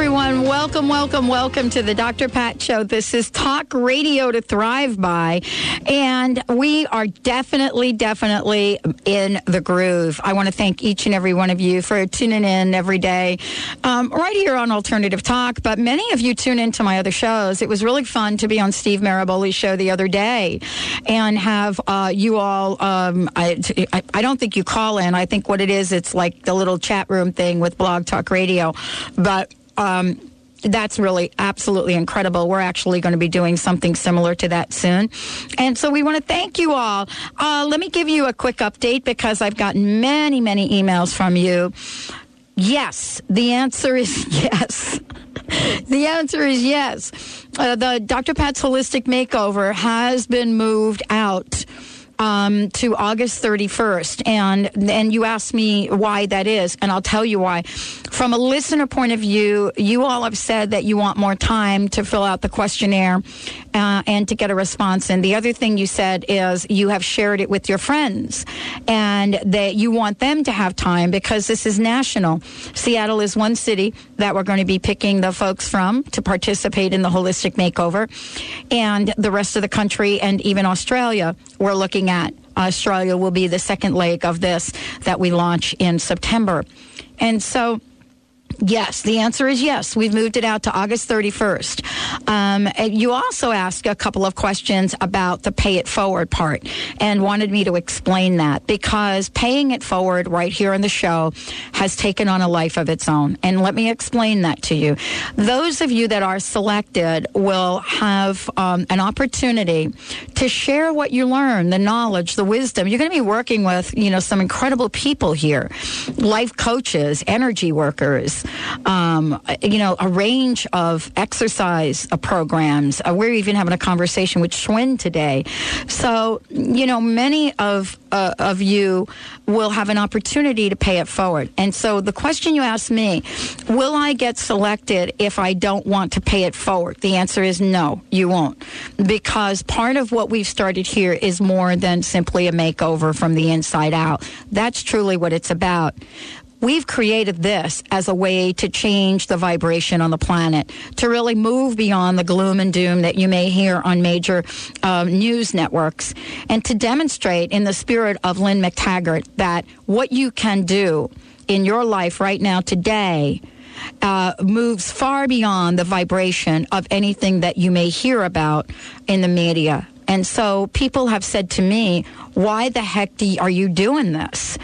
Everyone. Welcome, welcome, welcome to the Dr. Pat Show. This is Talk Radio to Thrive By. And we are definitely, definitely in the groove. I want to thank each and every one of you for tuning in every day, um, right here on Alternative Talk. But many of you tune into my other shows. It was really fun to be on Steve Maraboli's show the other day and have uh, you all, um, I, I don't think you call in. I think what it is, it's like the little chat room thing with Blog Talk Radio. But um, that's really absolutely incredible. We're actually going to be doing something similar to that soon. And so we want to thank you all. Uh, let me give you a quick update because I've gotten many, many emails from you. Yes, the answer is yes. the answer is yes. Uh, the Dr. Pat's Holistic Makeover has been moved out um, to August 31st. And and you asked me why that is, and I'll tell you why. From a listener point of view, you all have said that you want more time to fill out the questionnaire uh, and to get a response. And the other thing you said is you have shared it with your friends and that you want them to have time because this is national. Seattle is one city that we're going to be picking the folks from to participate in the holistic makeover. And the rest of the country and even Australia, we're looking at. Australia will be the second leg of this that we launch in September. And so, Yes, the answer is yes. We've moved it out to August 31st. Um, you also asked a couple of questions about the pay it forward part and wanted me to explain that because paying it forward right here in the show has taken on a life of its own. And let me explain that to you. Those of you that are selected will have um, an opportunity to share what you learn, the knowledge, the wisdom. You're going to be working with, you know, some incredible people here, life coaches, energy workers, um, you know, a range of exercise programs. Uh, we're even having a conversation with Schwinn today. So, you know, many of uh, of you will have an opportunity to pay it forward. And so the question you asked me, will I get selected if I don't want to pay it forward? The answer is no, you won't. Because part of what we've started here is more than simply a makeover from the inside out. That's truly what it's about. We've created this as a way to change the vibration on the planet, to really move beyond the gloom and doom that you may hear on major uh, news networks, and to demonstrate in the spirit of Lynne McTaggart that what you can do in your life right now today uh, moves far beyond the vibration of anything that you may hear about in the media. And so people have said to me, why the heck you, are you doing this?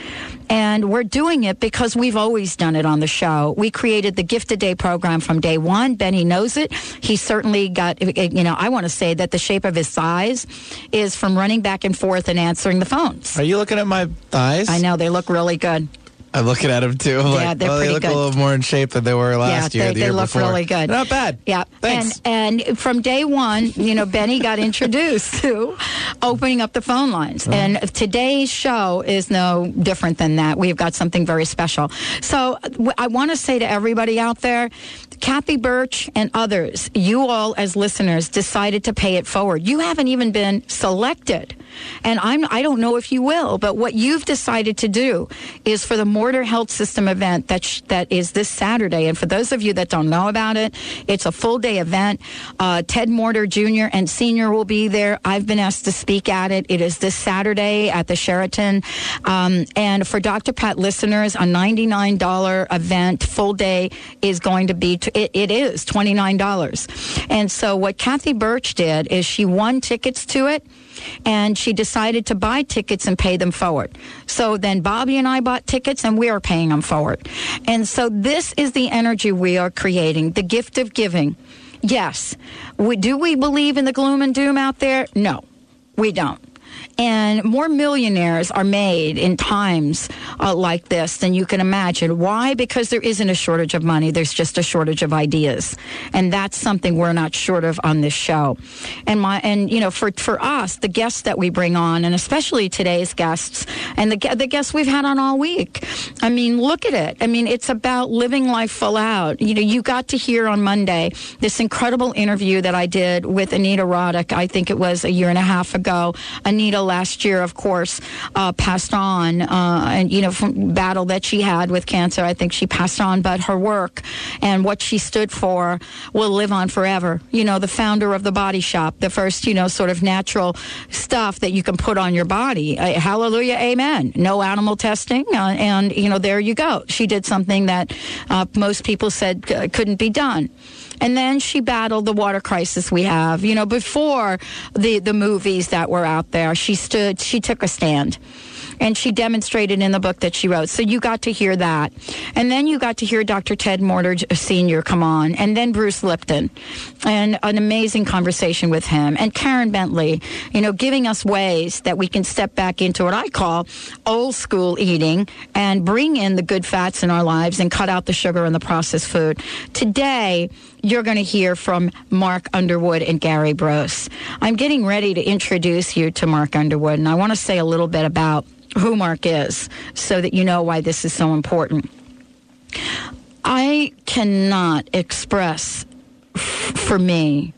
And we're doing it because we've always done it on the show. We created the Gift a Day program from day one. Benny knows it. He certainly got, you know, I want to say that the shape of his thighs is from running back and forth and answering the phones. Are you looking at my thighs? I know, they look really good. I'm looking at them too. I'm Yeah, like, they're well, they look good. a little more in shape than they were last yeah, year. they, the they year look before. really good. Not bad. Yeah, Thanks. And and from day one, you know, Benny got introduced to opening up the phone lines, Uh-huh. and today's show is no different than that. We've got something very special. So I want to say to everybody out there. Kathy Birch and others, you all as listeners decided to pay it forward. You haven't even been selected. And I'm, I don't know if you will, but what you've decided to do is for the Morter Health System event that, sh- that is this Saturday. And for those of you that don't know about it, it's a full day event. Uh, Ted Morter Jr. and Senior will be there. I've been asked to speak at it. It is this Saturday at the Sheraton. Um, and for Dr. Pat listeners, a $99 event, full day, is going to be, t- it, it is $29. And so what Kathy Birch did is she won tickets to it and she decided to buy tickets and pay them forward. So then Bobby and I bought tickets and we are paying them forward. And so this is the energy we are creating, the gift of giving. Yes. We, do we believe in the gloom and doom out there? No, we don't. And more millionaires are made in times uh, like this than you can imagine. Why? Because there isn't a shortage of money. There's just a shortage of ideas. And that's something we're not short of on this show. And my, and you know, for, for us, the guests that we bring on, and especially today's guests and the, the guests we've had on all week. I mean, look at it. I mean, it's about living life full out. You know, you got to hear on Monday this incredible interview that I did with Anita Roddick. I think it was a year and a half ago. Anita last year, of course, uh, passed on, uh, and you know, from battle that she had with cancer, I think she passed on. But her work and what she stood for will live on forever. You know, the founder of the Body Shop, the first, you know, sort of natural stuff that you can put on your body. Uh, hallelujah, amen. No animal testing, uh, and you know, there you go. She did something that uh, most people said couldn't be done. And then she battled the water crisis we have. You know, before the, the movies that were out there, she stood, she took a stand and she demonstrated in the book that she wrote. So you got to hear that. And then you got to hear Dr. Ted Morter uh, Sr. come on, and then Bruce Lipton, and an amazing conversation with him, and Karen Bentley, you know, giving us ways that we can step back into what I call old school eating and bring in the good fats in our lives and cut out the sugar and the processed food. Today, you're going to hear from Mark Underwood and Gary Brose. I'm getting ready to introduce you to Mark Underwood, and I want to say a little bit about who Mark is so that you know why this is so important. I cannot express f- for me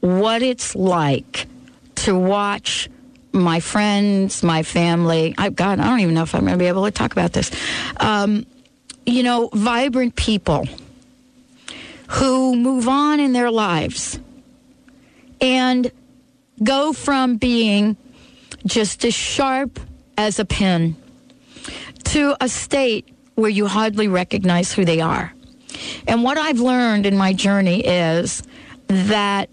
what it's like to watch my friends, my family. I God, I don't even know if I'm going to be able to talk about this. Um, you know, vibrant people who move on in their lives and go from being just as sharp as a pin to a state where you hardly recognize who they are. And what I've learned in my journey is that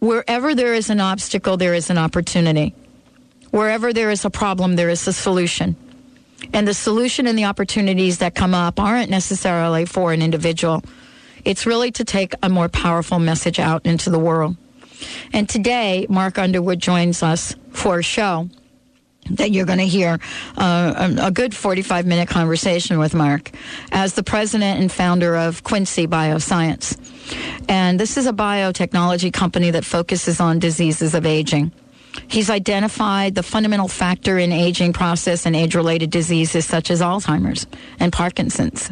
wherever there is an obstacle, there is an opportunity. Wherever there is a problem, there is a solution. And the solution and the opportunities that come up aren't necessarily for an individual. It's really to take a more powerful message out into the world. And today, Mark Underwood joins us for a show that you're going to hear uh, a, good 45 minute conversation with Mark as the president and founder of Quincy Bioscience. And this is a biotechnology company that focuses on diseases of aging. He's identified the fundamental factor in aging process and age related diseases such as Alzheimer's and Parkinson's.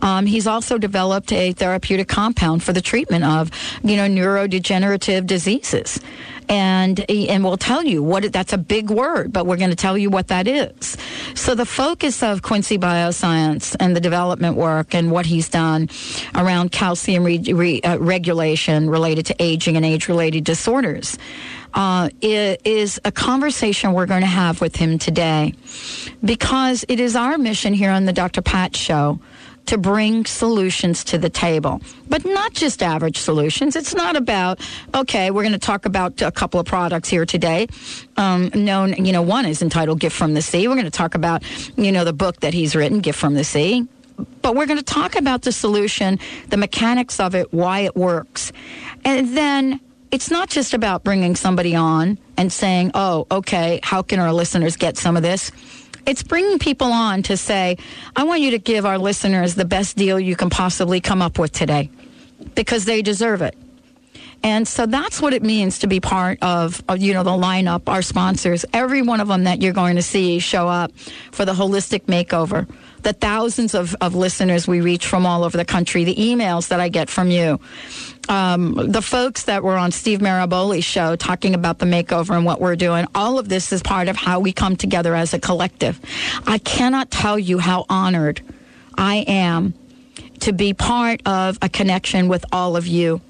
Um, he's also developed a therapeutic compound for the treatment of, you know, neurodegenerative diseases and and we'll tell you what that's a big word, but we're going to tell you what that is. So the focus of Quincy Bioscience and the development work and what he's done around calcium re, re, uh, regulation related to aging and age-related disorders. Uh, is a conversation we're going to have with him today because it is our mission here on the Dr. Pat Show to bring solutions to the table, but not just average solutions. It's not about, okay, we're going to talk about a couple of products here today. Um, known, you know, one is entitled Gift from the Sea. We're going to talk about, you know, the book that he's written, Gift from the Sea. But we're going to talk about the solution, the mechanics of it, why it works. And then it's not just about bringing somebody on and saying, oh, okay, how can our listeners get some of this? it's bringing people on to say, I want you to give our listeners the best deal you can possibly come up with today because they deserve it. And so that's what it means to be part of, you know, the lineup, our sponsors. Every one of them that you're going to see show up for the holistic makeover. The thousands of, of listeners we reach from all over the country, the emails that I get from you um, the folks that were on Steve Maraboli's show talking about the makeover and what we're doing, all of this is part of how we come together as a collective. I cannot tell you how honored I am to be part of a connection with all of you.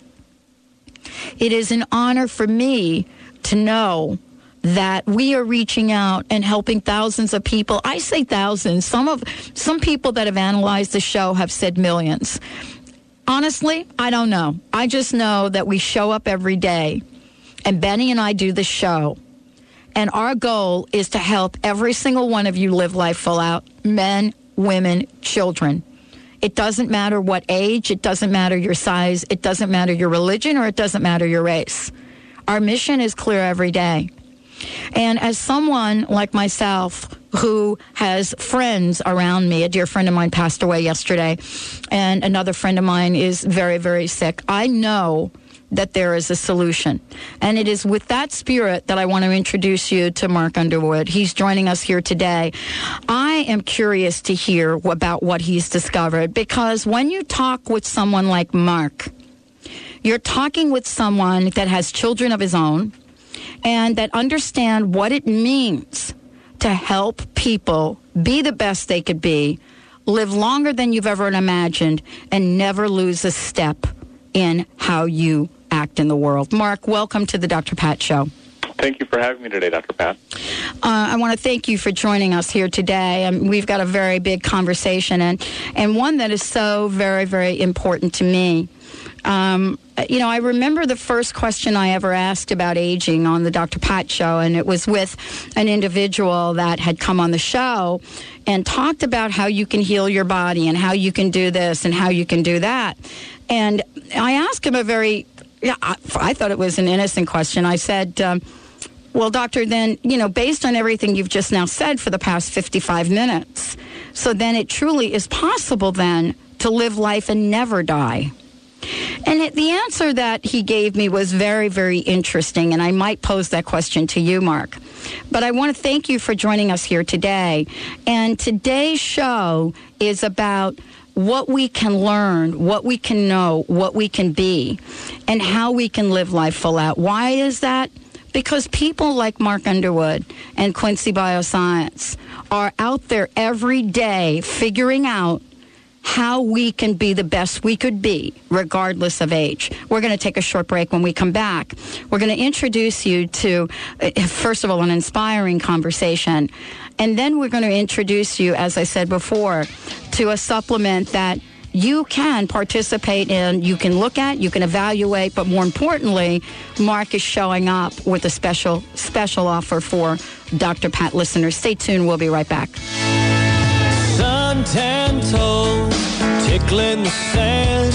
It is an honor for me to know that we are reaching out and helping thousands of people. I say thousands. Some of some people that have analyzed the show have said millions. Honestly, I don't know. I just know that we show up every day, and Benny and I do the show. And our goal is to help every single one of you live life full out men, women, children. It doesn't matter what age, it doesn't matter your size, it doesn't matter your religion, or it doesn't matter your race. Our mission is clear every day. And as someone like myself who has friends around me, a dear friend of mine passed away yesterday, and another friend of mine is very, very sick, I know that there is a solution. And it is with that spirit that I want to introduce you to Mark Underwood. He's joining us here today. I am curious to hear about what he's discovered because when you talk with someone like Mark, you're talking with someone that has children of his own and that understand what it means to help people be the best they could be, live longer than you've ever imagined, and never lose a step in how you act in the world. Mark, welcome to the Dr. Pat Show. Thank you for having me today, Dr. Pat. Uh, I want to thank you for joining us here today. Um, we've got a very big conversation and, and one that is so very, very important to me. Um, you know, I remember the first question I ever asked about aging on the Dr. Pat show, and it was with an individual that had come on the show and talked about how you can heal your body and how you can do this and how you can do that. And I asked him a very I, thought it was an innocent question. I said, um, well, doctor, then, you know, based on everything you've just now said for the past 55 minutes, so then it truly is possible then to live life and never die. And it, the answer that he gave me was very, very interesting, and I might pose that question to you, Mark. But I want to thank you for joining us here today. And today's show is about what we can learn, what we can know, what we can be, and how we can live life full out. Why is that? Because people like Mark Underwood and Quincy Bioscience are out there every day figuring out how we can be the best we could be, regardless of age. We're going to take a short break. When we come back, we're going to introduce you to, uh, first of all, an inspiring conversation. And then we're going to introduce you, as I said before, to a supplement that you can participate in, you can look at, you can evaluate, but more importantly, Mark is showing up with a special special offer for Dr. Pat listeners. Stay tuned. We'll be right back. Tickling the sand,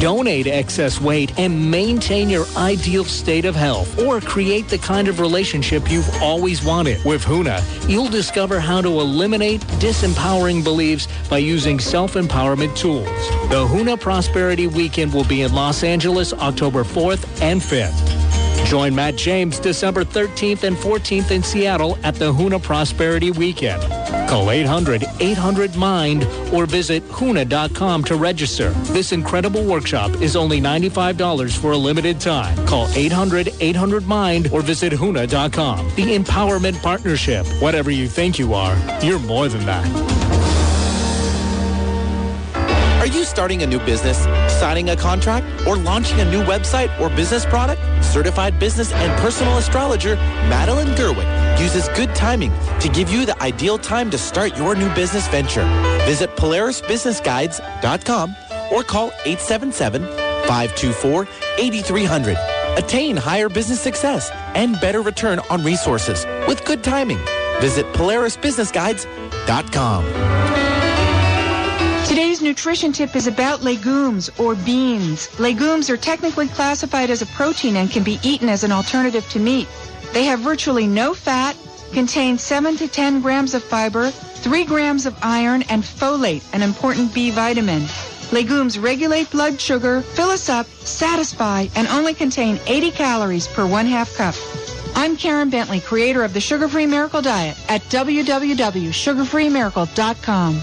Donate excess weight and maintain your ideal state of health or create the kind of relationship you've always wanted. With Huna, you'll discover how to eliminate disempowering beliefs by using self-empowerment tools. The Huna Prosperity Weekend will be in Los Angeles October 4th and 5th. Join Matt James December 13th and 14th in Seattle at the Huna Prosperity Weekend. Call 800-800-MIND or visit HUNA.com to register. This incredible workshop is only $95 for a limited time. Call 800-800-MIND or visit HUNA.com. The Empowerment Partnership. Whatever you think you are, you're more than that. Are you starting a new business, signing a contract, or launching a new website or business product? Certified business and personal astrologer Madeline Gerwin uses good timing to give you the ideal time to start your new business venture. Visit PolarisBusinessGuides.com or call 877-524-8300. Attain higher business success and better return on resources with good timing. Visit PolarisBusinessGuides.com. Today's nutrition tip is about legumes or beans. Legumes are technically classified as a protein and can be eaten as an alternative to meat. They have virtually no fat, contain 7 to 10 grams of fiber, 3 grams of iron, and folate, an important B vitamin. Legumes regulate blood sugar, fill us up, satisfy, and only contain 80 calories per one half cup. I'm Karen Bentley, creator of the Sugar Free Miracle Diet at www.sugarfreemiracle.com.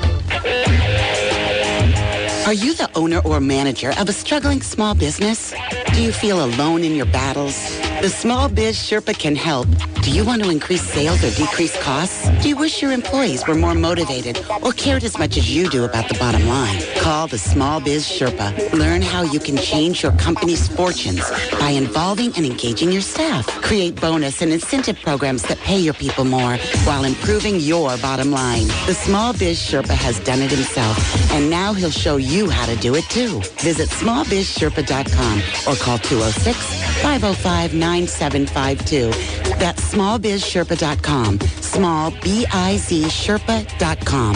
Are you the owner or manager of a struggling small business? Do you feel alone in your battles? The Small Biz Sherpa can help. Do you want to increase sales or decrease costs? Do you wish your employees were more motivated or cared as much as you do about the bottom line? Call the Small Biz Sherpa. Learn how you can change your company's fortunes by involving and engaging your staff. Create bonus and incentive programs that pay your people more while improving your bottom line. The Small Biz Sherpa has done it himself, and now he'll show you how to do it too. Visit smallbizsherpa.com or call 206-505-9752. That's smallbizsherpa.com. Small, B-I-Z, Sherpa.com.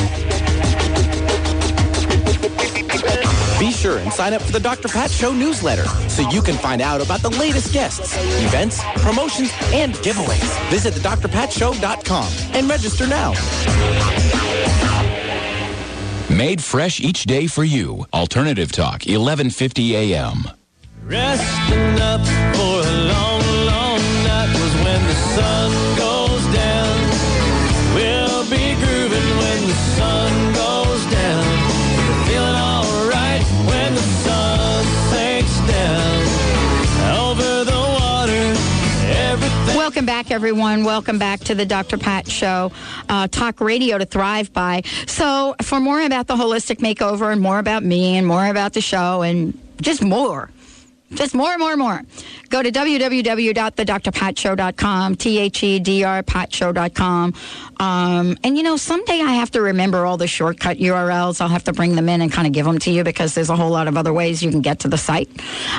Be sure and sign up for the Dr. Pat Show newsletter so you can find out about the latest guests, events, promotions, and giveaways. Visit the thedrpatshow.com and register now. Made fresh each day for you. Alternative Talk, 1150 AM. Resting up for a long, long night was when the sun goes down. We'll be grooving when the sun goes down. Feeling alright when the sun sinks down. Over the water. Welcome back, everyone. Welcome back to the Dr. Pat Show, uh, talk radio to thrive by. So, for more about the holistic makeover and more about me and more about the show and just more, just more, more, more. Go to www.thedrpatshow.com, T H E D R patshow.com. Um, and you know, someday I have to remember all the shortcut URLs. I'll have to bring them in and kind of give them to you because there's a whole lot of other ways you can get to the site.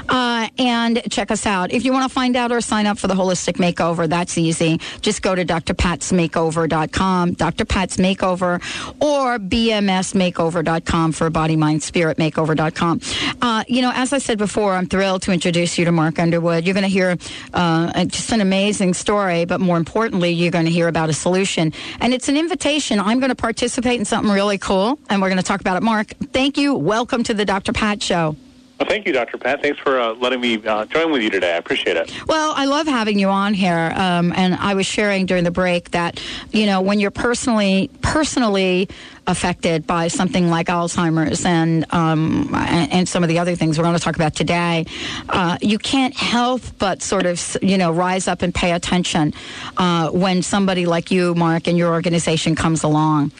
Uh, and check us out. If you want to find out or sign up for the holistic makeover, that's easy. Just go to drpatsmakeover.com, Dr. Pat's Makeover, or bmsmakeover.com for body, mind, spirit makeover.com. Uh, you know, as I said before, I'm thrilled to introduce you to Mark Underwood. You're going to hear uh, just an amazing story, but more importantly, you're going to hear about a solution. And it's an invitation. I'm going to participate in something really cool, and we're going to talk about it. Mark, thank you. Welcome to the Dr. Pat Show. Well, thank you, Dr. Pat. Thanks for uh, letting me uh, join with you today. I appreciate it. Well, I love having you on here, um, and I was sharing during the break that you know when you're personally personally affected by something like Alzheimer's and um, and, some of the other things we're going to talk about today, uh, you can't help but sort of you know rise up and pay attention uh, when somebody like you, Mark, and your organization comes along.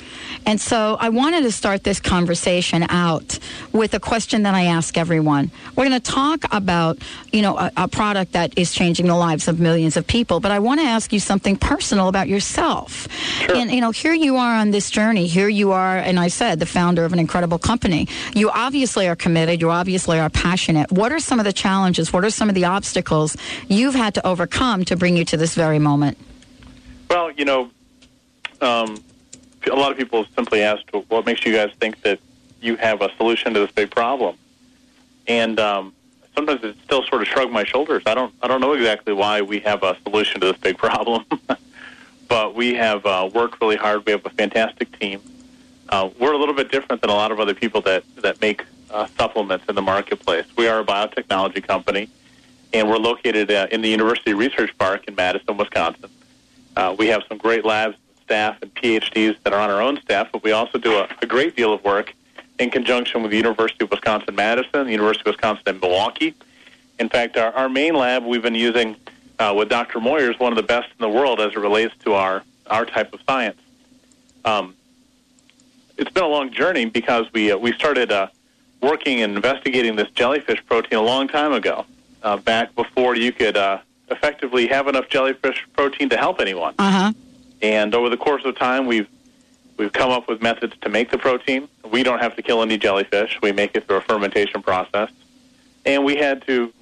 And so I wanted to start this conversation out with a question that I ask everyone. We're going to talk about you know a, a product that is changing the lives of millions of people, but I want to ask you something personal about yourself. Sure. And you know, here you are on this journey. Here you are, and I said, the founder of an incredible company. You obviously are committed. You obviously are passionate. What are some of the challenges? What are some of the obstacles you've had to overcome to bring you to this very moment? Well, you know, um, a lot of people simply ask, what makes you guys think that you have a solution to this big problem? And um, sometimes it still sort of shrug my shoulders. I don't, I don't know exactly why we have a solution to this big problem, but we have uh, worked really hard. We have a fantastic team. Uh, we're a little bit different than a lot of other people that that make uh, supplements in the marketplace. We are a biotechnology company, and we're located uh, in the University Research Park in Madison, Wisconsin. Uh, we have some great labs, staff, and PhDs that are on our own staff, but we also do a, a great deal of work in conjunction with the University of Wisconsin Madison, the University of Wisconsin in Milwaukee. In fact, our, our main lab we've been using uh, with Dr. Moyer is one of the best in the world as it relates to our our type of science. Um, it's been a long journey because we uh, we started uh, working and investigating this jellyfish protein a long time ago, uh, back before you could uh, effectively have enough jellyfish protein to help anyone. Uh huh. And over the course of time, we've we've come up with methods to make the protein. We don't have to kill any jellyfish. We make it through a fermentation process, and we had to,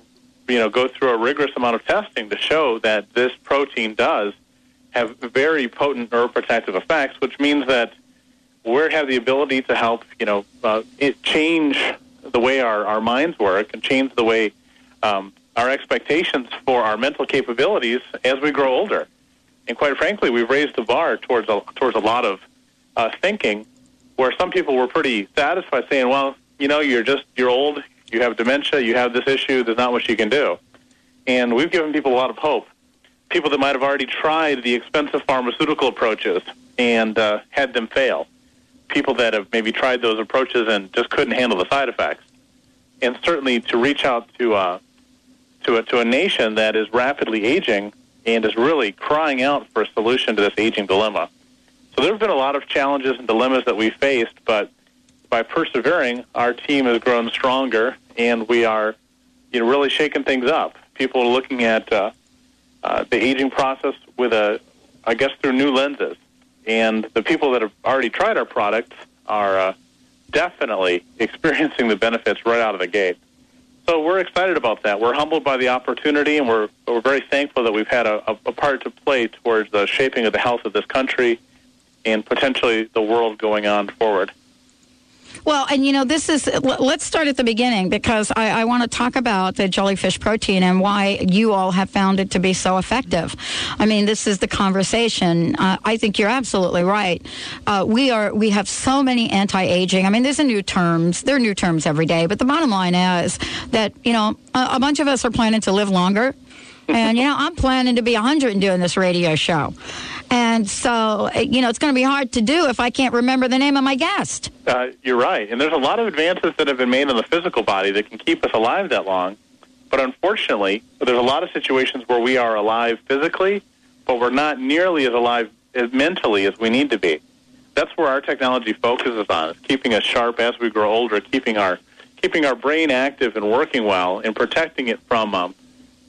you know, go through a rigorous amount of testing to show that this protein does have very potent neuroprotective effects, which means that we have the ability to help, you know, uh, it change the way our, our minds work and change the way um, our expectations for our mental capabilities as we grow older. And quite frankly, we've raised the bar towards a, towards a lot of uh, thinking where some people were pretty satisfied saying, well, you know, you're just, you're old, you have dementia, you have this issue, there's not much you can do. And we've given people a lot of hope. People that might have already tried the expensive pharmaceutical approaches and uh, had them fail people that have maybe tried those approaches and just couldn't handle the side effects, and certainly to reach out to uh, to a, to a nation that is rapidly aging and is really crying out for a solution to this aging dilemma. So there have been a lot of challenges and dilemmas that we faced, but by persevering, our team has grown stronger, and we are, you know, really shaking things up. People are looking at uh, uh, the aging process with a, I guess, through new lenses. And the people that have already tried our product are uh, definitely experiencing the benefits right out of the gate. So we're excited about that. We're humbled by the opportunity, and we're we're very thankful that we've had a, a part to play towards the shaping of the health of this country and potentially the world going on forward. Well, and you know, this is, let's start at the beginning because I, I want to talk about the jellyfish protein and why you all have found it to be so effective. I mean, this is the conversation. Uh, I think you're absolutely right. Uh, we are, we have so many anti-aging. I mean, there's a new terms. There are new terms every day, but the bottom line is that, you know, a, a bunch of us are planning to live longer. and, you know, I'm planning to be 100 and doing this radio show. And so, you know, it's going to be hard to do if I can't remember the name of my guest. Uh, you're right. And there's a lot of advances that have been made in the physical body that can keep us alive that long. But unfortunately, there's a lot of situations where we are alive physically, but we're not nearly as alive as mentally as we need to be. That's where our technology focuses on, is keeping us sharp as we grow older, keeping our keeping our brain active and working well, and protecting it from um,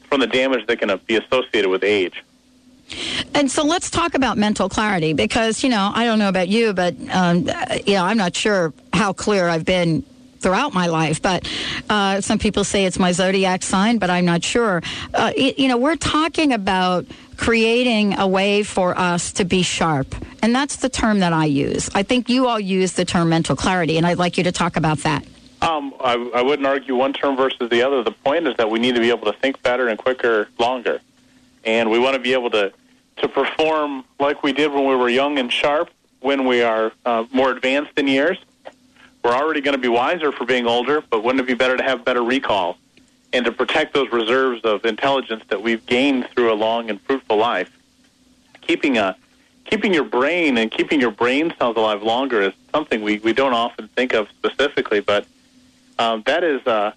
from the damage that can be associated with age. And so let's talk about mental clarity because, you know, I don't know about you, but, um, you know, I'm not sure how clear I've been throughout my life. But uh, some people say it's my zodiac sign, but I'm not sure. Uh, you know, we're talking about creating a way for us to be sharp. And that's the term that I use. I think you all use the term mental clarity, and I'd like you to talk about that. Um, I, I wouldn't argue one term versus the other. The point is that we need to be able to think better and quicker, longer and we want to be able to to perform like we did when we were young and sharp. When we are uh, more advanced in years, we're already going to be wiser for being older. But wouldn't it be better to have better recall and to protect those reserves of intelligence that we've gained through a long and fruitful life? Keeping a keeping your brain and keeping your brain cells alive longer is something we, we don't often think of specifically, but um, that is uh,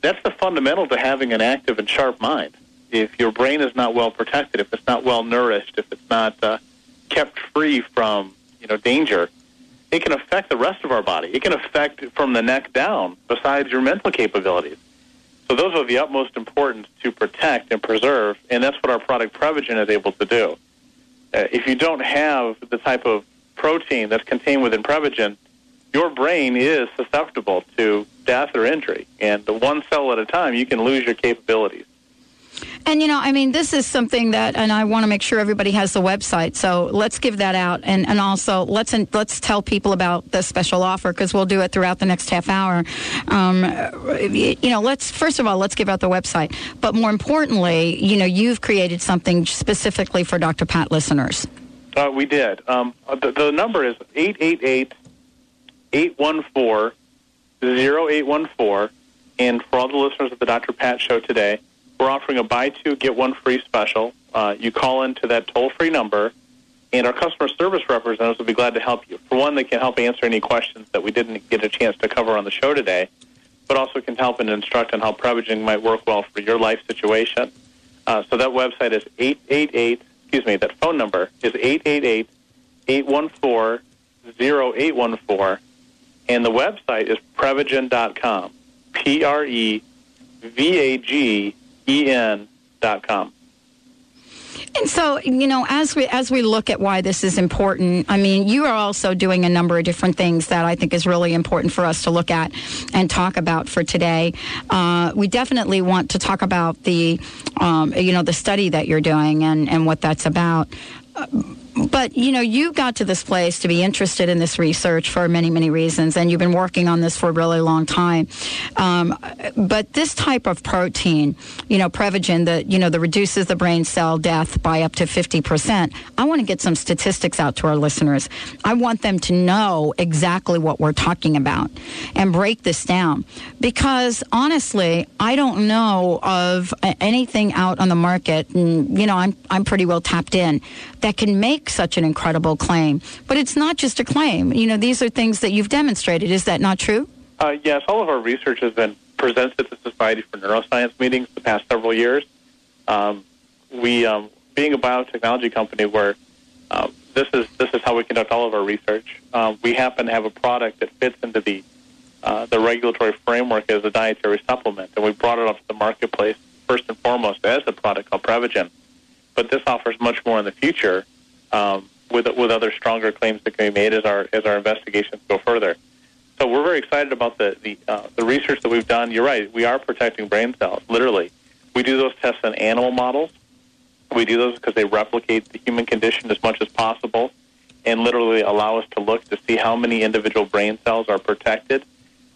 that's the fundamental to having an active and sharp mind if your brain is not well protected, if it's not well nourished, if it's not uh, kept free from you know danger, it can affect the rest of our body. It can affect from the neck down, besides your mental capabilities. So those are the utmost importance to protect and preserve, and that's what our product Prevagen is able to do. Uh, if you don't have the type of protein that's contained within Prevagen, your brain is susceptible to death or injury, and one cell at a time, you can lose your capabilities. And you know, I mean, this is something that, and I want to make sure everybody has the website. So let's give that out, and and also let's let's tell people about the special offer because we'll do it throughout the next half hour. Um, you know, let's first of all let's give out the website, but more importantly, you know, you've created something specifically for Dr. Pat listeners. Uh, we did. Um, the, the number is 888 814 0814. And for all the listeners of the Dr. Pat Show today, we're offering a buy two, get one free special. Uh, you call into that toll free number, and our customer service representatives will be glad to help you. For one, they can help answer any questions that we didn't get a chance to cover on the show today, but also can help and instruct on how Prevagen might work well for your life situation. Uh, so that website is 888, excuse me, that phone number is 888 814 0814, and the website is prevagen.com. P R E V A G en.com. And so, you know, as we as we look at why this is important, I mean, you are also doing a number of different things that I think is really important for us to look at and talk about for today. Uh, we definitely want to talk about the, um, you know, the study that you're doing and and what that's about. Uh, but you know you got to this place to be interested in this research for many many reasons and you've been working on this for a really long time. Um, but this type of protein you know prevagen that you know that reduces the brain cell death by up to 50% i want to get some statistics out to our listeners. I want them to know exactly what we're talking about and break this down. Because honestly i don't know of anything out on the market and you know i'm, I'm pretty well tapped in that can make such an incredible claim. But it's not just a claim. You know, these are things that you've demonstrated. Is that not true? Uh, yes, all of our research has been presented to the Society for Neuroscience meetings the past several years. Um, we, um, being a biotechnology company where um, this is this is how we conduct all of our research. Um, we happen to have a product that fits into the uh, the regulatory framework as a dietary supplement, and we brought it up to the marketplace first and foremost as a product called Prevagen. But this offers much more in the future um, with with other stronger claims that can be made as our as our investigations go further. So we're very excited about the the, uh, the research that we've done. You're right; we are protecting brain cells, literally. We do those tests in animal models. We do those because they replicate the human condition as much as possible, and literally allow us to look to see how many individual brain cells are protected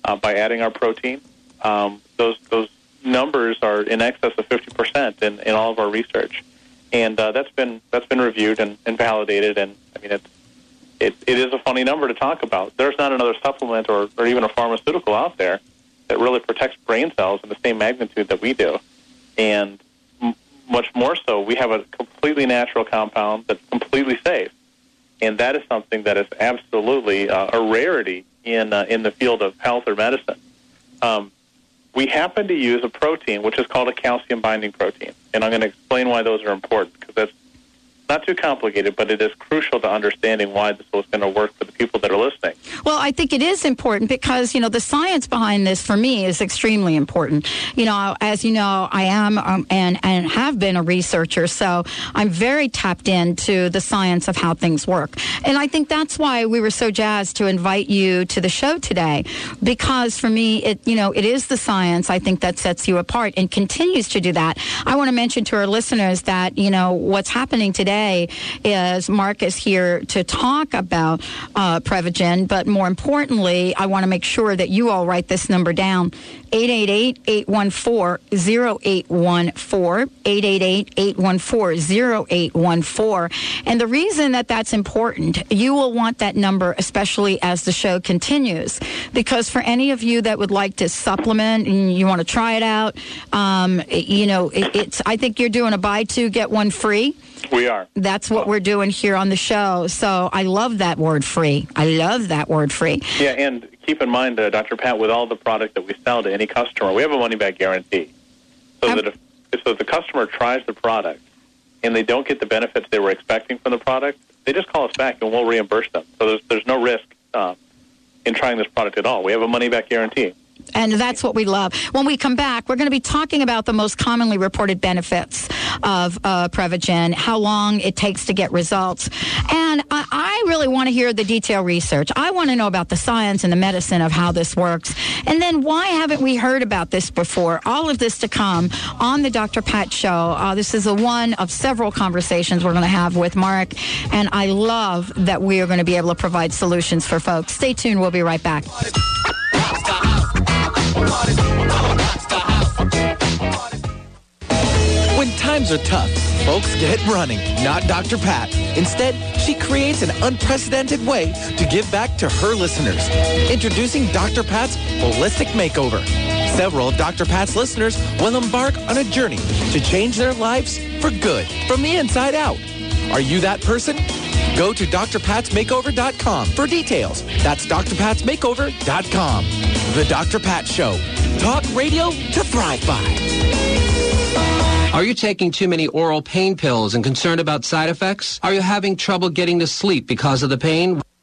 uh, by adding our protein. Um, those those numbers are in excess of 50% in, in all of our research, and uh, that's been that's been reviewed and, and validated. And I mean, it's it, it is a funny number to talk about. There's not another supplement or, or even a pharmaceutical out there that really protects brain cells in the same magnitude that we do, and m- much more so, we have a completely natural compound that's completely safe, and that is something that is absolutely uh, a rarity in uh, in the field of health or medicine. Um, we happen to use a protein which is called a calcium binding protein, and I'm going to explain why those are important not too complicated, but it is crucial to understanding why this was going to work for the people that are listening. Well, I think it is important because, you know, the science behind this for me is extremely important. You know, as you know, I am um, and, and have been a researcher, so I'm very tapped into the science of how things work. And I think that's why we were so jazzed to invite you to the show today because for me, it, you know, it is the science I think that sets you apart and continues to do that. I want to mention to our listeners that, you know, what's happening today is Mark is here to talk about uh, Prevagen, but more importantly, I want to make sure that you all write this number down 888-814-0814, 888-814-0814. And the reason that that's important, you will want that number, especially as the show continues, because for any of you that would like to supplement and you want to try it out, um, you know, it, it's, I think you're doing a buy two, get one free. We are. That's what we're doing here on the show. So I love that word free. I love that word free. Yeah, and keep in mind, uh, Dr. Pat, with all the product that we sell to any customer, we have a money back guarantee. So Um, that if, so if the customer tries the product and they don't get the benefits they were expecting from the product, they just call us back and we'll reimburse them. So there's, there's no risk uh, in trying this product at all. We have a money back guarantee. And that's what we love. When we come back, we're going to be talking about the most commonly reported benefits of uh, Prevagen, how long it takes to get results. And I, I really want to hear the detailed research. I want to know about the science and the medicine of how this works. And then why haven't we heard about this before? All of this to come on the Dr. Pat Show. Uh, this is a one of several conversations we're going to have with Mark. And I love that we are going to be able to provide solutions for folks. Stay tuned. We'll be right back. When times are tough, folks get running, not Dr. Pat. Instead, she creates an unprecedented way to give back to her listeners. Introducing Dr. Pat's Holistic Makeover. Several of Dr. Pat's listeners will embark on a journey to change their lives for good, from the inside out. Are you that person? Go to drpatsmakeover.com for details. That's drpatsmakeover.com. The Dr. Pat Show. Talk radio to thrive by. Are you taking too many oral pain pills and concerned about side effects? Are you having trouble getting to sleep because of the pain?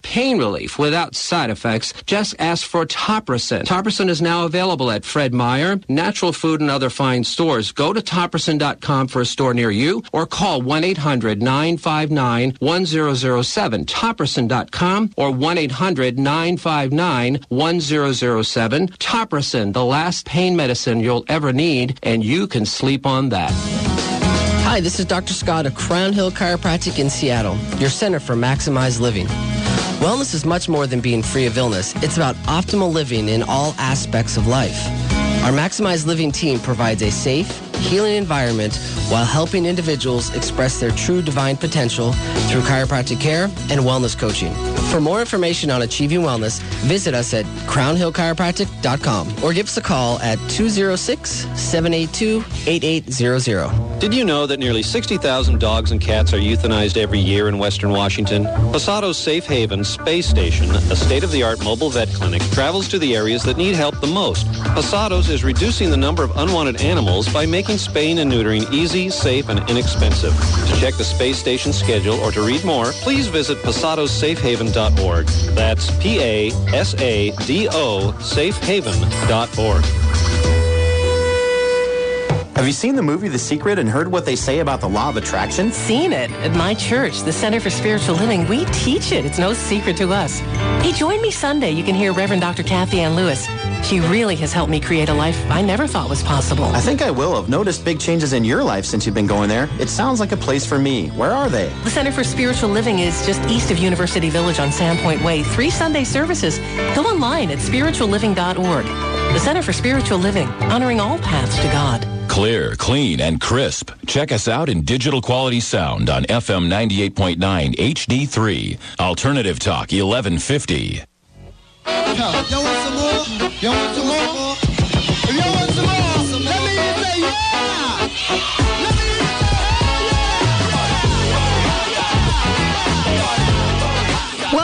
pain relief without side effects, just ask for Topricin. Topricin is now available at Fred Meyer, Natural Food, and other fine stores. Go to Topricin.com for a store near you or call 1-800-959-1007. Topricin.com or 1-800-959-1007. Topricin, the last pain medicine you'll ever need, and you can sleep on that. Hi, this is Dr. Scott of Crown Hill Chiropractic in Seattle, your center for maximized living. Wellness is much more than being free of illness. It's about optimal living in all aspects of life. Our Maximized Living team provides a safe, healing environment while helping individuals express their true divine potential through chiropractic care and wellness coaching. For more information on achieving wellness, visit us at crownhillchiropractic.com or give us a call at 206-782-8800. Did you know that nearly 60,000 dogs and cats are euthanized every year in Western Washington? Pasado's Safe Haven Spay Station, a state-of-the-art mobile vet clinic, travels to the areas that need help the most. Pasado's is reducing the number of unwanted animals by making spaying and neutering easy, safe, and inexpensive. To check the Spay Station schedule or to read more, please visit pasadosafehaven.org. That's P-A-S-A-D-O safehaven.org. Have you seen the movie The Secret and heard what they say about the law of attraction? Seen it. At my church, the Center for Spiritual Living, we teach it. It's no secret to us. Hey, join me Sunday. You can hear Reverend Dr. Kathianne Lewis. She really has helped me create a life I never thought was possible. I think I will. I've noticed big changes in your life since you've been going there. It sounds like a place for me. Where are they? The Center for Spiritual Living is just east of University Village on Sandpoint Way. Three Sunday services. Go online at spiritualliving.org. The Center for Spiritual Living, honoring all paths to God. Clear, clean, and crisp. Check us out in digital quality sound on FM 98.9 HD3. Alternative Talk 1150. Yo, want some more? You want some more? If you want some more, let me hear you say yeah!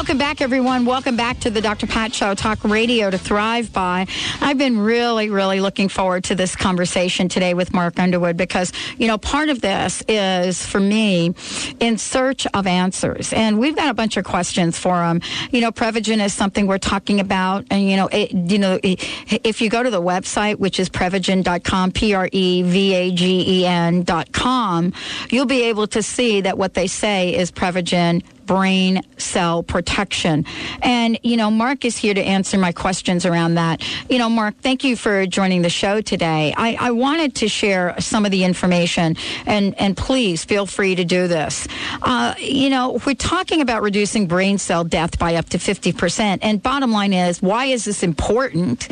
Welcome back, everyone. Welcome back to the Dr. Pat Show, Talk Radio to Thrive By. I've been really, really looking forward to this conversation today with Mark Underwood because, you know, part of this is for me in search of answers. And we've got a bunch of questions for him. You know, Prevagen is something we're talking about. And, you know, it, you know, if you go to the website, which is prevagen.com, P R E V A G E N.com, you'll be able to see that what they say is Prevagen brain cell protection. And, you know, Mark is here to answer my questions around that. You know, Mark, thank you for joining the show today. I, I wanted to share some of the information, and, and please feel free to do this. Uh, you know, we're talking about reducing brain cell death by up to 50%. And bottom line is, why is this important?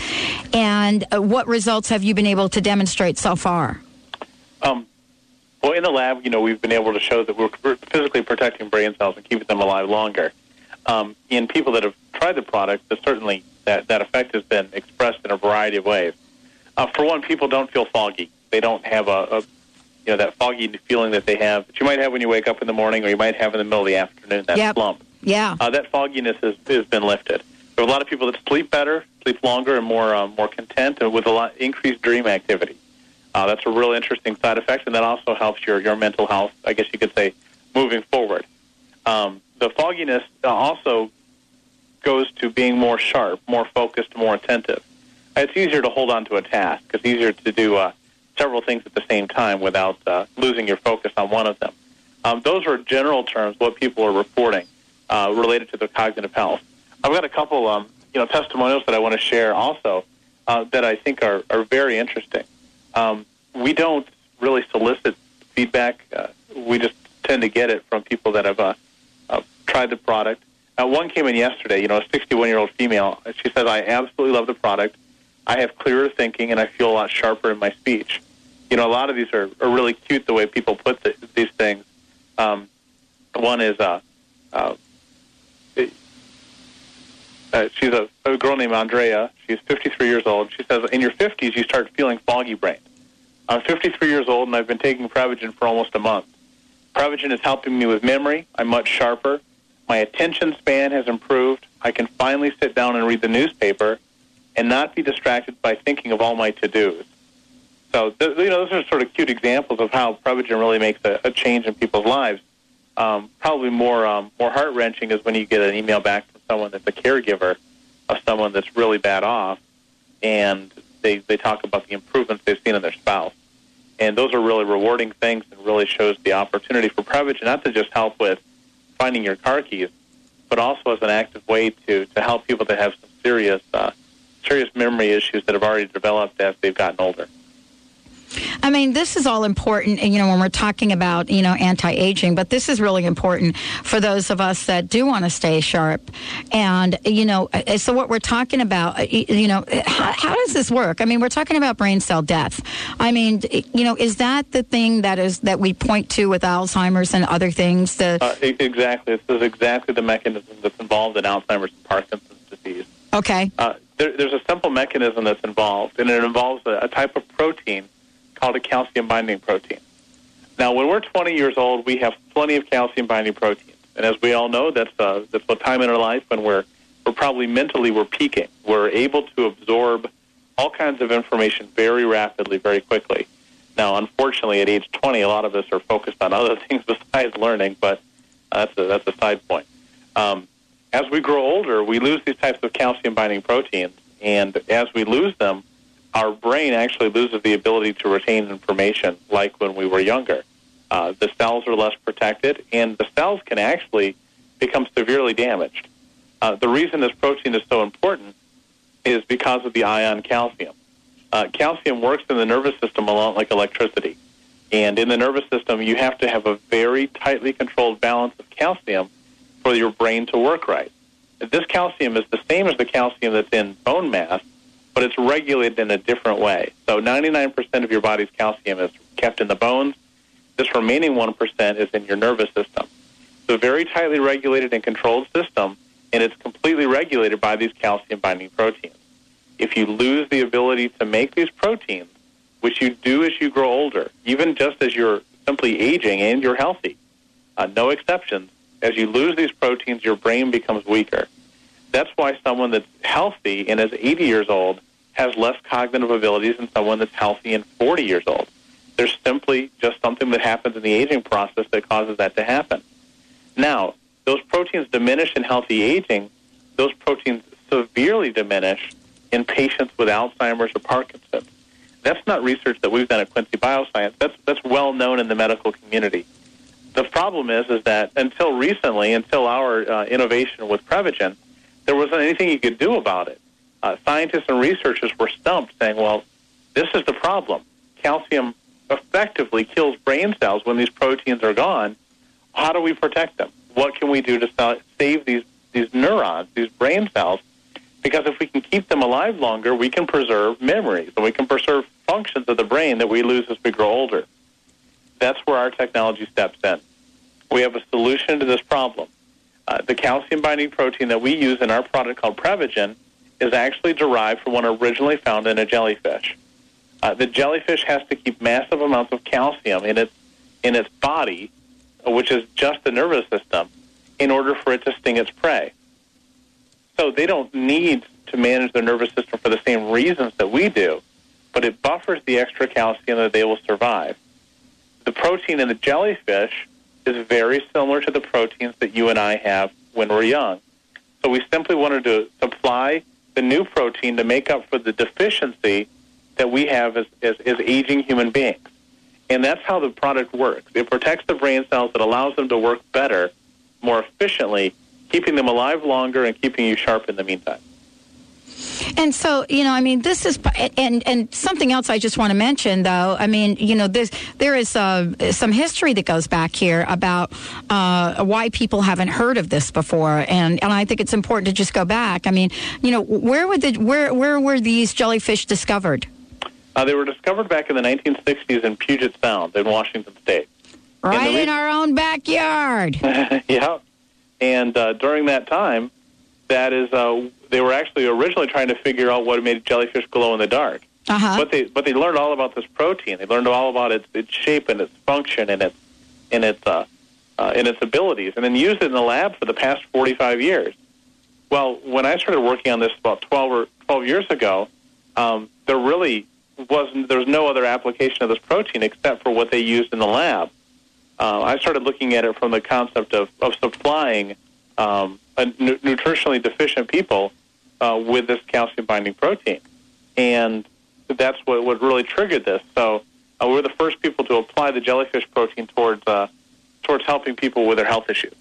And uh, what results have you been able to demonstrate so far? Um, well, in the lab, you know, we've been able to show that we're physically protecting brain cells and keeping them alive longer. Um, in people that have tried the product, that certainly that, that effect has been expressed in a variety of ways. Uh, for one, people don't feel foggy. They don't have a, a, you know, that foggy feeling that they have that you might have when you wake up in the morning, or you might have in the middle of the afternoon. That Yep. slump. Yeah. Uh, that fogginess has, has been lifted. There are a lot of people that sleep better, sleep longer, and more um, more content, and with a lot increased dream activity. Uh, that's a real interesting side effect, and that also helps your, your mental health, I guess you could say, moving forward. Um, the fogginess uh, also goes to being more sharp, more focused, more attentive. It's easier to hold on to a task. It's easier to do uh, several things at the same time without uh, losing your focus on one of them. Um, those are general terms what people are reporting uh, related to their cognitive health. I've got a couple, um, you know, testimonials that I want to share also uh, that I think are, are very interesting. Um, we don't really solicit feedback. Uh, we just tend to get it from people that have uh, uh, tried the product. Uh, one came in yesterday, you know, a 61-year-old female. She says, I absolutely love the product. I have clearer thinking, and I feel a lot sharper in my speech. You know, a lot of these are, are really cute the way people put the, these things. Um, one is, uh, uh, uh, she's a, a girl named Andrea. She's 53 years old. She says, in your 50s, you start feeling foggy brain. I'm 53 years old, and I've been taking Prevagen for almost a month. Prevagen is helping me with memory. I'm much sharper. My attention span has improved. I can finally sit down and read the newspaper and not be distracted by thinking of all my to-dos. So, th- you know, those are sort of cute examples of how Prevagen really makes a, a change in people's lives. Um, probably more um, more heart wrenching is when you get an email back someone that's a caregiver of someone that's really bad off, and they they talk about the improvements they've seen in their spouse, and those are really rewarding things, and really shows the opportunity for Prevagen not to just help with finding your car keys, but also as an active way to to help people that have some serious uh, serious memory issues that have already developed as they've gotten older. I mean, this is all important, you know, when we're talking about, you know, anti-aging, but this is really important for those of us that do want to stay sharp. And, you know, uh, so what we're talking about, uh, you know, how, how does this work? I mean, we're talking about brain cell death. I mean, you know, is that the thing that is that we point to with Alzheimer's and other things? The Uh, exactly. This is exactly the mechanism that's involved in Alzheimer's and Parkinson's disease. okay, Uh, there, there's a simple mechanism that's involved, and it involves a, a type of protein called a calcium binding protein. Now, when we're 20 years old, we have plenty of calcium binding proteins, and as we all know, that's uh, that's a time in our life when we're we're probably mentally we're peaking. We're able to absorb all kinds of information very rapidly, very quickly. Now, unfortunately, at age 20, a lot of us are focused on other things besides learning, but uh, that's a, that's a side point. Um, as we grow older, we lose these types of calcium binding proteins, and as we lose them, our brain actually loses the ability to retain information like when we were younger. Uh, the cells are less protected, and the cells can actually become severely damaged. Uh, the reason this protein is so important is because of the ion calcium. Uh, calcium works in the nervous system a lot like electricity. And in the nervous system, you have to have a very tightly controlled balance of calcium for your brain to work right. This calcium is the same as the calcium that's in bone mass, but it's regulated in a different way. So 99% of your body's calcium is kept in the bones. This remaining 1% is in your nervous system. So a very tightly regulated and controlled system, and it's completely regulated by these calcium binding proteins. If you lose the ability to make these proteins, which you do as you grow older, even just as you're simply aging and you're healthy, uh, no exceptions, as you lose these proteins, your brain becomes weaker. That's why someone that's healthy and is 80 years old has less cognitive abilities than someone that's healthy and 40 years old. There's simply just something that happens in the aging process that causes that to happen. Now, those proteins diminish in healthy aging. Those proteins severely diminish in patients with Alzheimer's or Parkinson's. That's not research that we've done at Quincy Bioscience. That's that's well known in the medical community. The problem is, is that until recently, until our uh, innovation with Prevagen, there wasn't anything you could do about it. Uh, scientists and researchers were stumped, saying, "Well, this is the problem. Calcium effectively kills brain cells when these proteins are gone. How do we protect them? What can we do to save these these neurons, these brain cells? Because if we can keep them alive longer, we can preserve memories and we can preserve functions of the brain that we lose as we grow older. That's where our technology steps in. We have a solution to this problem. Uh, the calcium binding protein that we use in our product called Prevagen is actually derived from one originally found in a jellyfish. Uh, the jellyfish has to keep massive amounts of calcium in its in its body, uh, which is just the nervous system, in order for it to sting its prey. So they don't need to manage their nervous system for the same reasons that we do, but it buffers the extra calcium that they will survive. The protein in the jellyfish is very similar to the proteins that you and I have when we're young. So we simply wanted to supply the new protein to make up for the deficiency that we have as, as, as aging human beings. And that's how the product works. It protects the brain cells, it allows them to work better, more efficiently, keeping them alive longer and keeping you sharp in the meantime. And so, you know, I mean, this is, and and something else I just want to mention, though. I mean, you know, this there is uh, some history that goes back here about uh, why people haven't heard of this before, and and I think it's important to just go back. I mean, you know, where were the where where were these jellyfish discovered? Uh, they were discovered back in the 1960s in Puget Sound in Washington State. Right in our own backyard. yeah. And uh, during that time, that is, uh, they were actually originally trying to figure out what made jellyfish glow in the dark. Uh-huh. But they but they learned all about this protein. They learned all about its its shape and its function and its and its uh, uh, and its abilities, and then used it in the lab for the past 45 years. Well, when I started working on this about 12 or 12 years ago, um, there really wasn't there was no other application of this protein except for what they used in the lab. Uh, I started looking at it from the concept of, of supplying um, a nu- nutritionally deficient people uh, with this calcium binding protein. And that's what, what really triggered this. So uh, we were the first people to apply the jellyfish protein towards, uh, towards helping people with their health issues.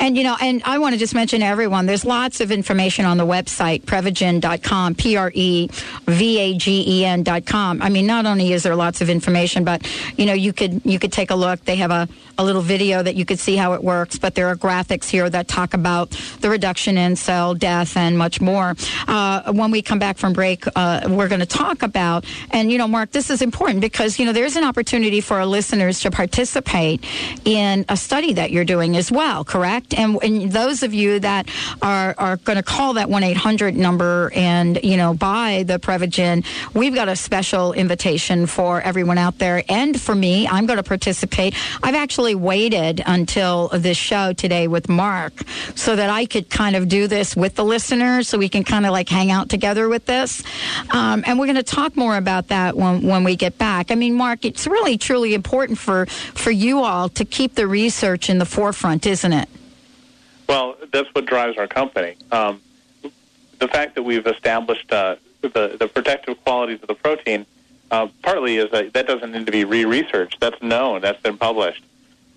And, you know, and I want to just mention to everyone, there's lots of information on the website, prevagen.com, P R E V A G E N.com. I mean, not only is there lots of information, but, you know, you could, you could take a look. They have a, a little video that you could see how it works, but there are graphics here that talk about the reduction in cell death and much more. Uh, when we come back from break, uh, we're going to talk about, and, you know, Mark, this is important because, you know, there's an opportunity for our listeners to participate in a study that you're doing as well, correct? And, and those of you that are, are going to call that 1 800 number and, you know, buy the Prevagen, we've got a special invitation for everyone out there and for me. I'm going to participate. I've actually waited until this show today with Mark so that I could kind of do this with the listeners so we can kind of like hang out together with this. Um, and we're going to talk more about that when, when we get back. I mean, Mark, it's really, truly important for, for you all to keep the research in the forefront, isn't it? Well, that's what drives our company. Um, the fact that we've established uh, the, the protective qualities of the protein uh, partly is that that doesn't need to be re-researched. That's known. That's been published.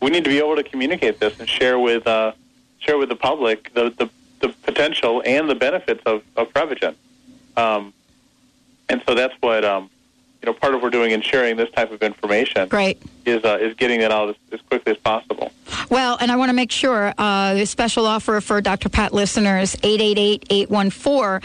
We need to be able to communicate this and share with uh, share with the public the, the, the potential and the benefits of, of Prevagen. Um, and so that's what um, you know. Part of what we're doing in sharing this type of information. Great. Is uh, is getting it out as, as quickly as possible. Well, and I want to make sure uh, the special offer for Dr. Pat listeners 888 814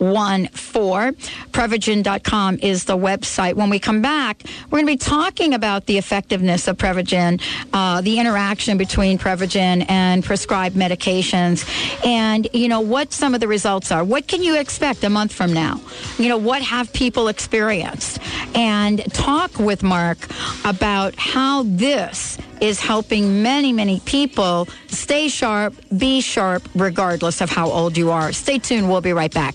0814. 888 814 0814. Prevagen.com is the website. When we come back, we're going to be talking about the effectiveness of Prevagen, uh, the interaction between Prevagen and prescribed medications, and, you know, what some of the results are. What can you expect a month from now? You know, what have people experienced? And talk with Mark about how this is helping many, many people stay sharp, be sharp, regardless of how old you are. Stay tuned. We'll be right back.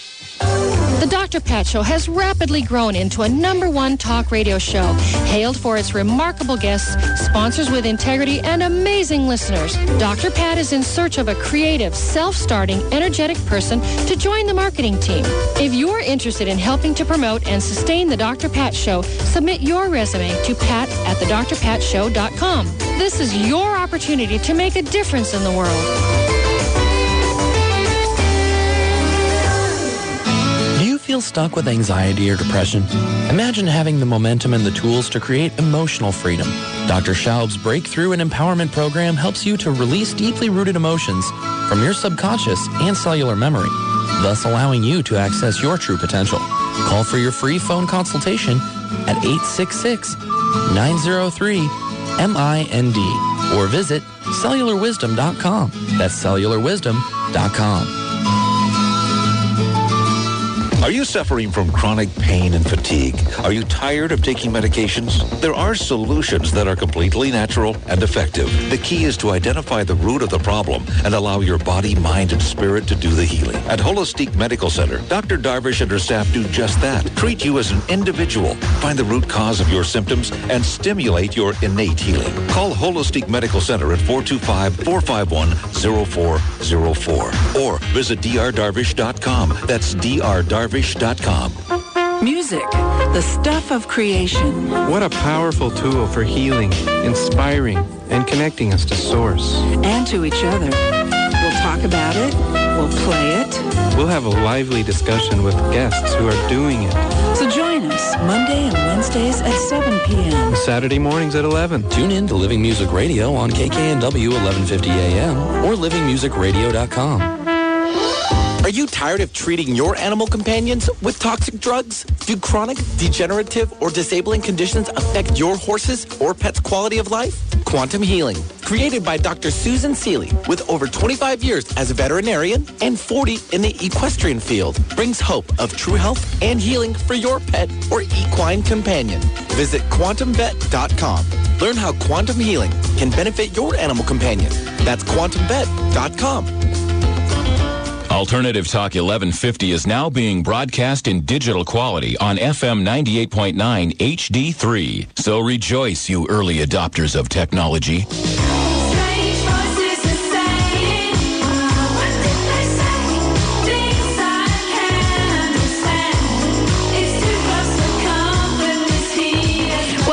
The Dr. Pat Show has rapidly grown into a number one talk radio show, hailed for its remarkable guests, sponsors with integrity, and amazing listeners. Dr. Pat is in search of a creative, self-starting, energetic person to join the marketing team. If you're interested in helping to promote and sustain the Dr. Pat Show, submit your resume to pat at thedrpatshow.com. This is your opportunity to make a difference in the world. Feel stuck with anxiety or depression? Imagine having the momentum and the tools to create emotional freedom. Dr. Schaub's Breakthrough and Empowerment Program helps you to release deeply rooted emotions from your subconscious and cellular memory, thus allowing you to access your true potential. Call for your free phone consultation at 866-903-MIND or visit cellularwisdom.com. That's cellularwisdom.com. Are you suffering from chronic pain and fatigue? Are you tired of taking medications? There are solutions that are completely natural and effective. The key is to identify the root of the problem and allow your body, mind, and spirit to do the healing. At Holistic Medical Center, Dr. Darvish and her staff do just that. Treat you as an individual, find the root cause of your symptoms, and stimulate your innate healing. Call Holistic Medical Center at 425-451-0404 or visit drdarvish.com. That's drdarvish.com. Music, the stuff of creation. What a powerful tool for healing, inspiring, and connecting us to Source. And to each other. We'll talk about it. We'll play it. We'll have a lively discussion with guests who are doing it. So join us Monday and Wednesdays at 7 p.m. And Saturday mornings at 11. Tune in to Living Music Radio on KKNW 1150 AM or livingmusicradio.com. Are you tired of treating your animal companions with toxic drugs? Do chronic, degenerative, or disabling conditions affect your horse's or pet's quality of life? Quantum Healing, Created by Dr. Susan Seeley with over 25 years as a veterinarian and 40 in the equestrian field, brings hope of true health and healing for your pet or equine companion. Visit quantumvet.com. Learn how quantum healing can benefit your animal companion. That's quantumvet.com. Alternative Talk 1150 is now being broadcast in digital quality on FM 98.9 HD3. So rejoice, you early adopters of technology.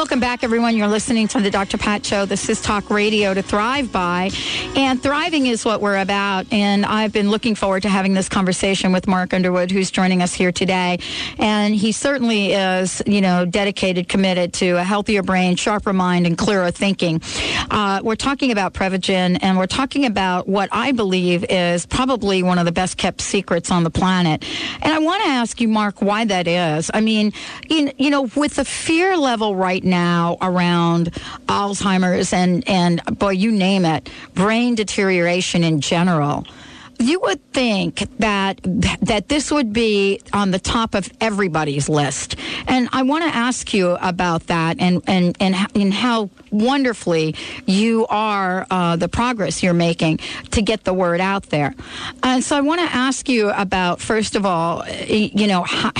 Welcome back, everyone. You're listening to the Dr. Pat Show. This is Talk Radio to Thrive by. And thriving is what we're about. And I've been looking forward to having this conversation with Mark Underwood, who's joining us here today. And he certainly is, you know, dedicated, committed to a healthier brain, sharper mind, and clearer thinking. Uh, we're talking about Prevagen, and we're talking about what I believe is probably one of the best kept secrets on the planet. And I want to ask you, Mark, why that is. I mean, in, you know, with the fear level right now around Alzheimer's and, and boy, you name it, brain deterioration in general. You would think that that this would be on the top of everybody's list, and I want to ask you about that and and and, and how wonderfully you are uh, the progress you're making to get the word out there. And so I want to ask you about first of all, you know, how,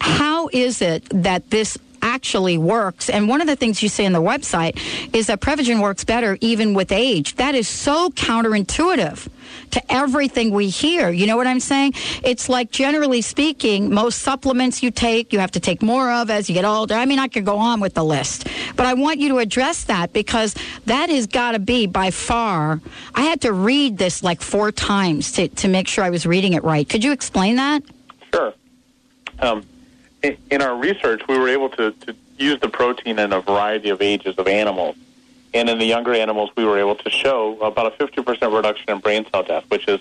how is it that this actually works. And one of the things you say in the website is that Prevagen works better even with age. That is so counterintuitive to everything we hear. You know what I'm saying? It's like generally speaking, most supplements you take, you have to take more of as you get older. I mean, I could go on with the list, but I want you to address that because that has got to be by far. I had to read this like four times to, to make sure I was reading it right. Could you explain that? Sure. Um, in, our research, we were able to, to use the protein in a variety of ages of animals. And in the younger animals, we were able to show about a 50% reduction in brain cell death, which is,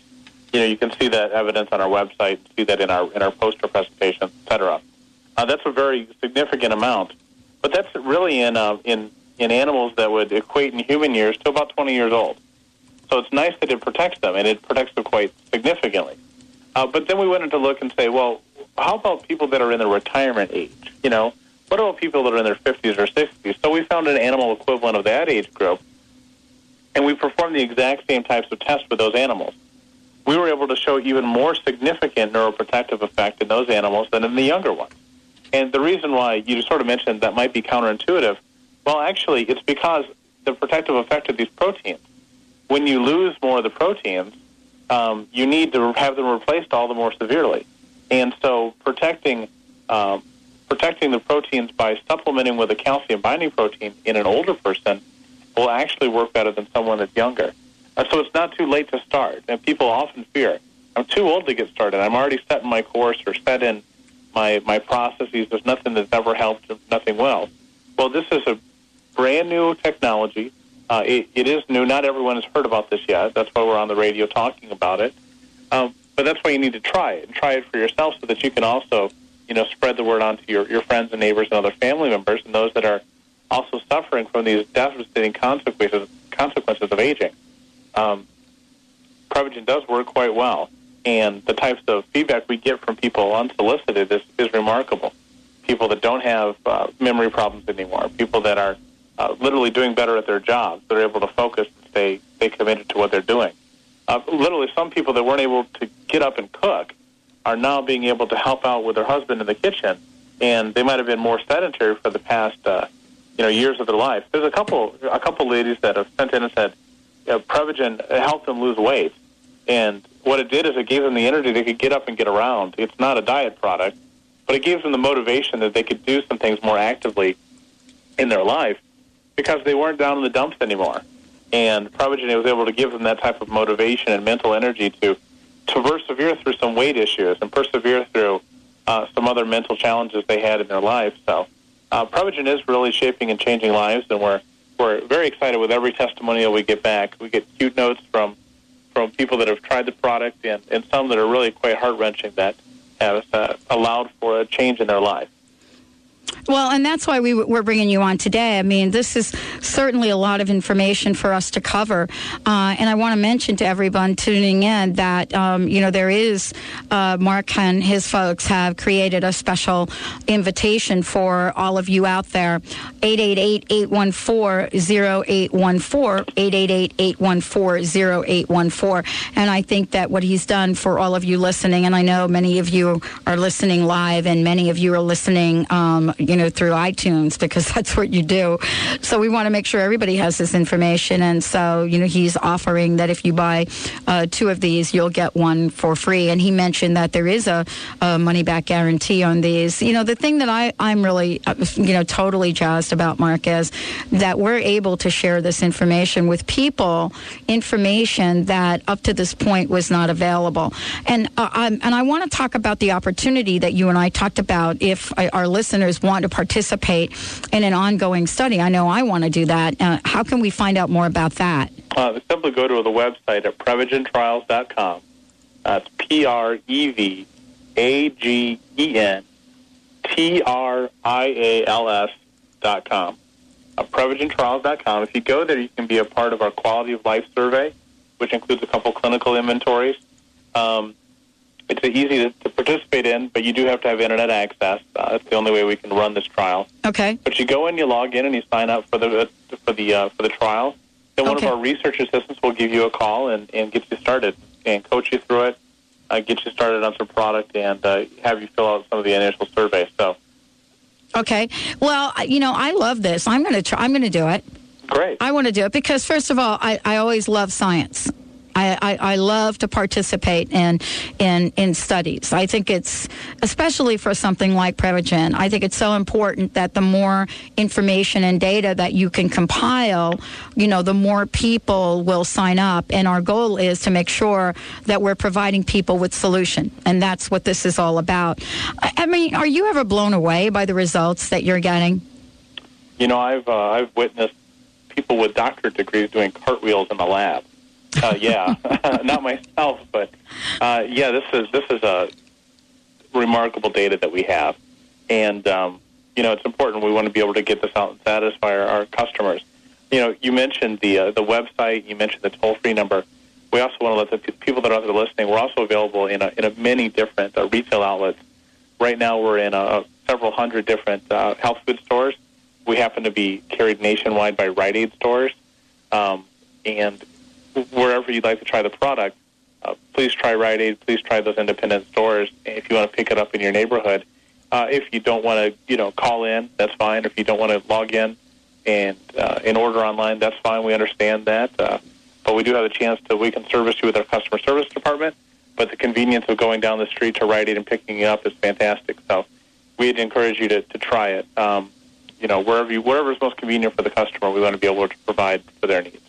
you know, you can see that evidence on our website, see that in our in our poster presentation, et cetera. Uh, that's a very significant amount, but that's really in uh, in in animals that would equate in human years to about 20 years old. So it's nice that it protects them, and it protects them quite significantly. Uh, but then we went in to look and say, well, how about people that are in the retirement age? You know, what about people that are in their 50s or 60s? So we found an animal equivalent of that age group, and we performed the exact same types of tests with those animals. We were able to show even more significant neuroprotective effect in those animals than in the younger ones. And the reason why you sort of mentioned that might be counterintuitive, well, actually, it's because the protective effect of these proteins. When you lose more of the proteins, um, you need to have them replaced all the more severely. And so protecting um, protecting the proteins by supplementing with a calcium binding protein in an older person will actually work better than someone that's younger. Uh, so it's not too late to start. And people often fear, I'm too old to get started. I'm already set in my course or set in my, my processes. There's nothing that's ever helped, nothing well. Well, this is a brand new technology. Uh, it, it is new. Not everyone has heard about this yet. That's why we're on the radio talking about it. Um, but that's why you need to try it and try it for yourself so that you can also, you know, spread the word onto your, your friends and neighbors and other family members and those that are also suffering from these devastating consequences consequences of aging. Um, Prevagen does work quite well, and the types of feedback we get from people unsolicited is, is remarkable. People that don't have uh, memory problems anymore, people that are uh, literally doing better at their jobs, that are able to focus stay, stay committed to what they're doing. Uh, literally, some people that weren't able to get up and cook are now being able to help out with their husband in the kitchen, and they might have been more sedentary for the past, uh, you know, years of their life. There's a couple, a couple ladies that have sent in and said, you know, Prevagen helped them lose weight, and what it did is it gave them the energy they could get up and get around. It's not a diet product, but it gives them the motivation that they could do some things more actively in their life because they weren't down in the dumps anymore. And Prevagen was able to give them that type of motivation and mental energy to to persevere through some weight issues and persevere through uh, some other mental challenges they had in their life. So, uh, Prevagen is really shaping and changing lives, and we're we're very excited with every testimonial we get back. We get cute notes from from people that have tried the product, and, and some that are really quite heart wrenching that have uh, allowed for a change in their life. Well, and that's why we, we're bringing you on today. I mean, this is certainly a lot of information for us to cover. Uh, and I want to mention to everyone tuning in that, um, you know, there is, uh, Mark and his folks have created a special invitation for all of you out there. 888-814-0814, 888-814-0814. And I think that what he's done for all of you listening, and I know many of you are listening live and many of you are listening, um, you know, through iTunes because that's what you do. So we want to make sure everybody has this information. And so, you know, he's offering that if you buy uh, two of these, you'll get one for free. And he mentioned that there is a, a money back guarantee on these. You know, the thing that I, I'm really, uh, you know, totally jazzed about, Mark, is that we're able to share this information with people, information that up to this point was not available. And, uh, I'm, and I want to talk about the opportunity that you and I talked about if uh, our listeners want to participate in an ongoing study. I know I want to do that. Uh, how can we find out more about that? Uh, simply go to the website at prevagentrials.com. That's P R E V A G E N T R I A L S dot com. Uh, PrevagenTrials.com. If you go there, you can be a part of our quality of life survey, which includes a couple clinical inventories. Um, it's easy to, to participate in, but you do have to have internet access. Uh, that's the only way we can run this trial. Okay. But you go in, you log in, and you sign up for the for the uh, for the trial. Then one Okay. of our research assistants will give you a call and, and get you started and coach you through it, uh, get you started on some product, and uh, have you fill out some of the initial surveys. So Okay. Well, you know, I love this. I'm going to try. I'm going to do it. Great. I want to do it because, first of all, I, I always love science. I, I, I love to participate in, in in studies. I think it's especially for something like Prevagen. I think it's so important that the more information and data that you can compile, you know, the more people will sign up. And our goal is to make sure that we're providing people with solution, and that's what this is all about. I, I mean, are you ever blown away by the results that you're getting? You know, I've uh, I've witnessed people with doctorate degrees doing cartwheels in the lab. Uh, yeah, not myself, but uh, yeah, this is this is a remarkable data that we have, and um, you know, it's important. We want to be able to get this out and satisfy our, our customers. You know, you mentioned the uh, the website, you mentioned the toll free number. We also want to let the pe- people that are out there listening. We're also available in a, in a many different uh, retail outlets. Right now, we're in uh several hundred different uh, health food stores. We happen to be carried nationwide by Rite Aid stores, um, and wherever you'd like to try the product, uh, please try Rite Aid. Please try those independent stores. If you want to pick it up in your neighborhood, uh, if you don't want to, you know, call in, that's fine. If you don't want to log in and uh, and order online, that's fine. We understand that, uh, but we do have a chance to we can service you with our customer service department. But the convenience of going down the street to Rite Aid and picking it up is fantastic. So we'd encourage you to, to try it. Um, you know, wherever you wherever is most convenient for the customer, we want to be able to provide for their needs.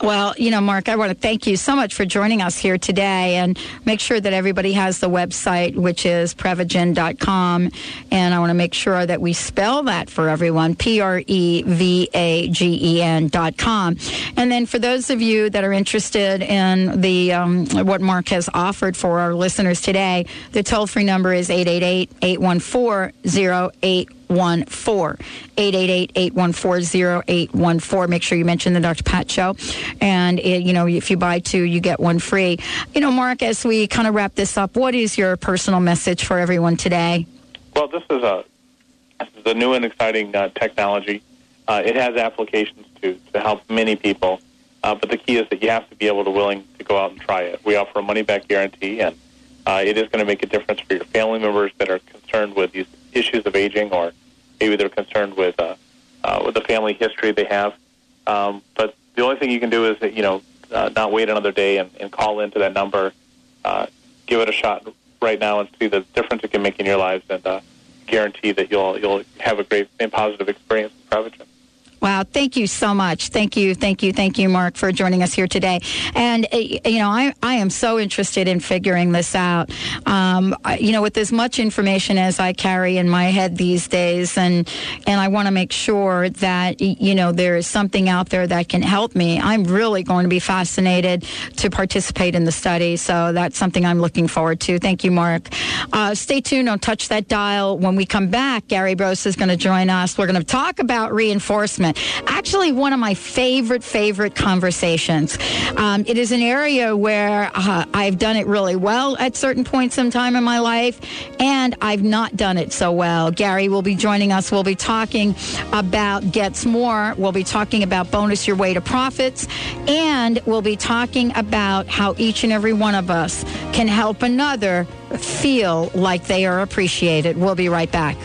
Well, you know, Mark, I want to thank you so much for joining us here today and make sure that everybody has the website, which is prevagen.com. And I want to make sure that we spell that for everyone P R E V A G E N.com. And then for those of you that are interested in the um, what Mark has offered for our listeners today, the toll free number is 888 814 0814 888-814-0814 make sure you mention the dr pat show. And it, you know if you buy two you get one free. You know mark as we kind of wrap this up what is your personal message for everyone today? Well, this is a this is a new and exciting uh, technology. Uh, it has applications to to help many people, uh, but the key is that you have to be able to willing to go out and try it. We offer a money back guarantee, and uh, it is going to make a difference for your family members that are concerned with these issues of aging, or maybe they're concerned with uh, uh, with the family history they have. Um, but the only thing you can do is you know uh, not wait another day and, and call into that number. Uh, give it a shot right now and see the difference it can make in your lives, and uh, guarantee that you'll you'll have a great and positive experience with Prevagen. Wow, thank you so much. Thank you, thank you, thank you, Mark, for joining us here today. And, uh, you know, I, I am so interested in figuring this out. Um, you know, with as much information as I carry in my head these days, and, and I want to make sure that, you know, there is something out there that can help me. I'm really going to be fascinated to participate in the study. So that's something I'm looking forward to. Thank you, Mark. Uh, stay tuned. Don't touch that dial. When we come back, Gary Brose is going to join us. We're going to talk about reinforcement. Actually, one of my favorite, favorite conversations. Um, it is an area where uh, I've done it really well at certain points in time in my life, and I've not done it so well. Gary will be joining us. We'll be talking about Gets More. We'll be talking about Bonus Your Way to Profits, and we'll be talking about how each and every one of us can help another feel like they are appreciated. We'll be right back.